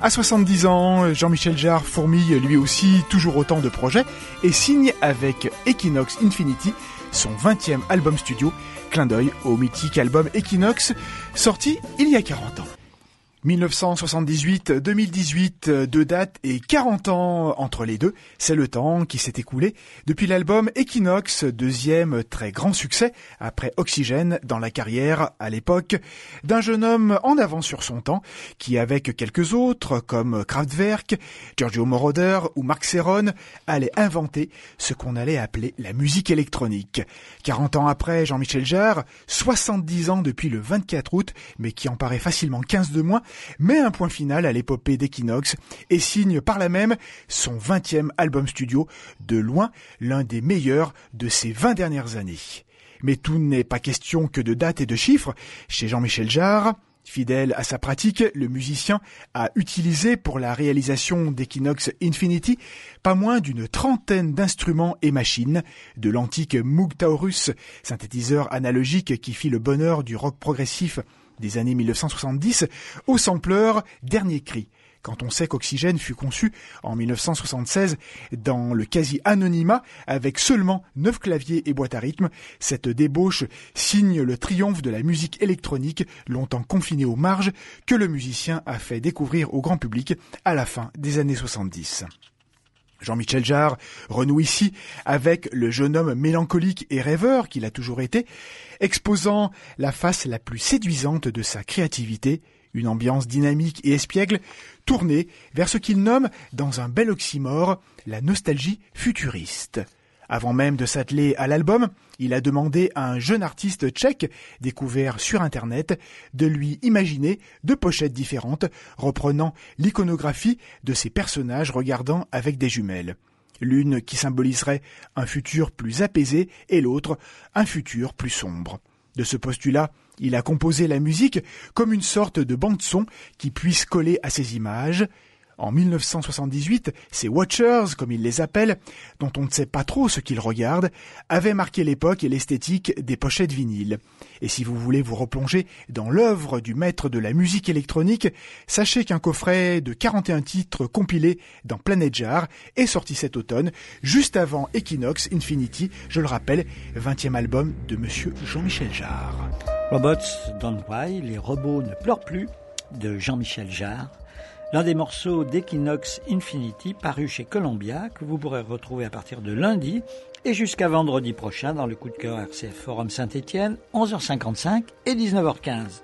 À 70 ans, Jean-Michel Jarre fourmille lui aussi toujours autant de projets et signe avec Equinox Infinity son 20e album studio, clin d'œil au mythique album Equinox, sorti il y a 40 ans. 1978-2018, deux dates et 40 ans entre les deux. C'est le temps qui s'est écoulé depuis l'album Equinox, deuxième très grand succès après Oxygène dans la carrière à l'époque d'un jeune homme en avant sur son temps qui avec quelques autres comme Kraftwerk, Giorgio Moroder ou Mark Serron allait inventer ce qu'on allait appeler la musique électronique. 40 ans après Jean-Michel Jarre, 70 ans depuis le 24 août, mais qui en paraît facilement 15 de moins, met un point final à l'épopée d'Equinox et signe par là même son 20e album studio, de loin l'un des meilleurs de ces 20 dernières années. Mais tout n'est pas question que de dates et de chiffres chez Jean-Michel Jarre. Fidèle à sa pratique, le musicien a utilisé pour la réalisation d'Equinox Infinity pas moins d'une trentaine d'instruments et machines, de l'antique Moog synthétiseur analogique qui fit le bonheur du rock progressif des années 1970, au sampleur Dernier Cri, quand on sait qu'Oxygène fut conçu en 1976 dans le quasi-anonymat avec seulement neuf claviers et boîtes à rythme, cette débauche signe le triomphe de la musique électronique longtemps confinée aux marges que le musicien a fait découvrir au grand public à la fin des années 70. Jean-Michel Jarre renoue ici avec le jeune homme mélancolique et rêveur qu'il a toujours été, exposant la face la plus séduisante de sa créativité, une ambiance dynamique et espiègle, tournée vers ce qu'il nomme, dans un bel oxymore, la nostalgie futuriste. Avant même de s'atteler à l'album, il a demandé à un jeune artiste tchèque, découvert sur Internet, de lui imaginer deux pochettes différentes reprenant l'iconographie de ses personnages regardant avec des jumelles. L'une qui symboliserait un futur plus apaisé et l'autre un futur plus sombre. De ce postulat, il a composé la musique comme une sorte de bande-son qui puisse coller à ces images, en 1978, ces Watchers, comme ils les appellent, dont on ne sait pas trop ce qu'ils regardent, avaient marqué l'époque et l'esthétique des pochettes vinyles. Et si vous voulez vous replonger dans l'œuvre du maître de la musique électronique, sachez qu'un coffret de 41 titres compilés dans Planet Jar est sorti cet automne, juste avant Equinox Infinity, je le rappelle, 20e album de monsieur Jean-Michel Jarre. Robots Don't Cry, les robots ne pleurent plus, de Jean-Michel Jarre l'un des morceaux d'Equinox Infinity paru chez Columbia que vous pourrez retrouver à partir de lundi et jusqu'à vendredi prochain dans le coup de cœur RCF Forum Saint-Étienne, 11h55 et 19h15.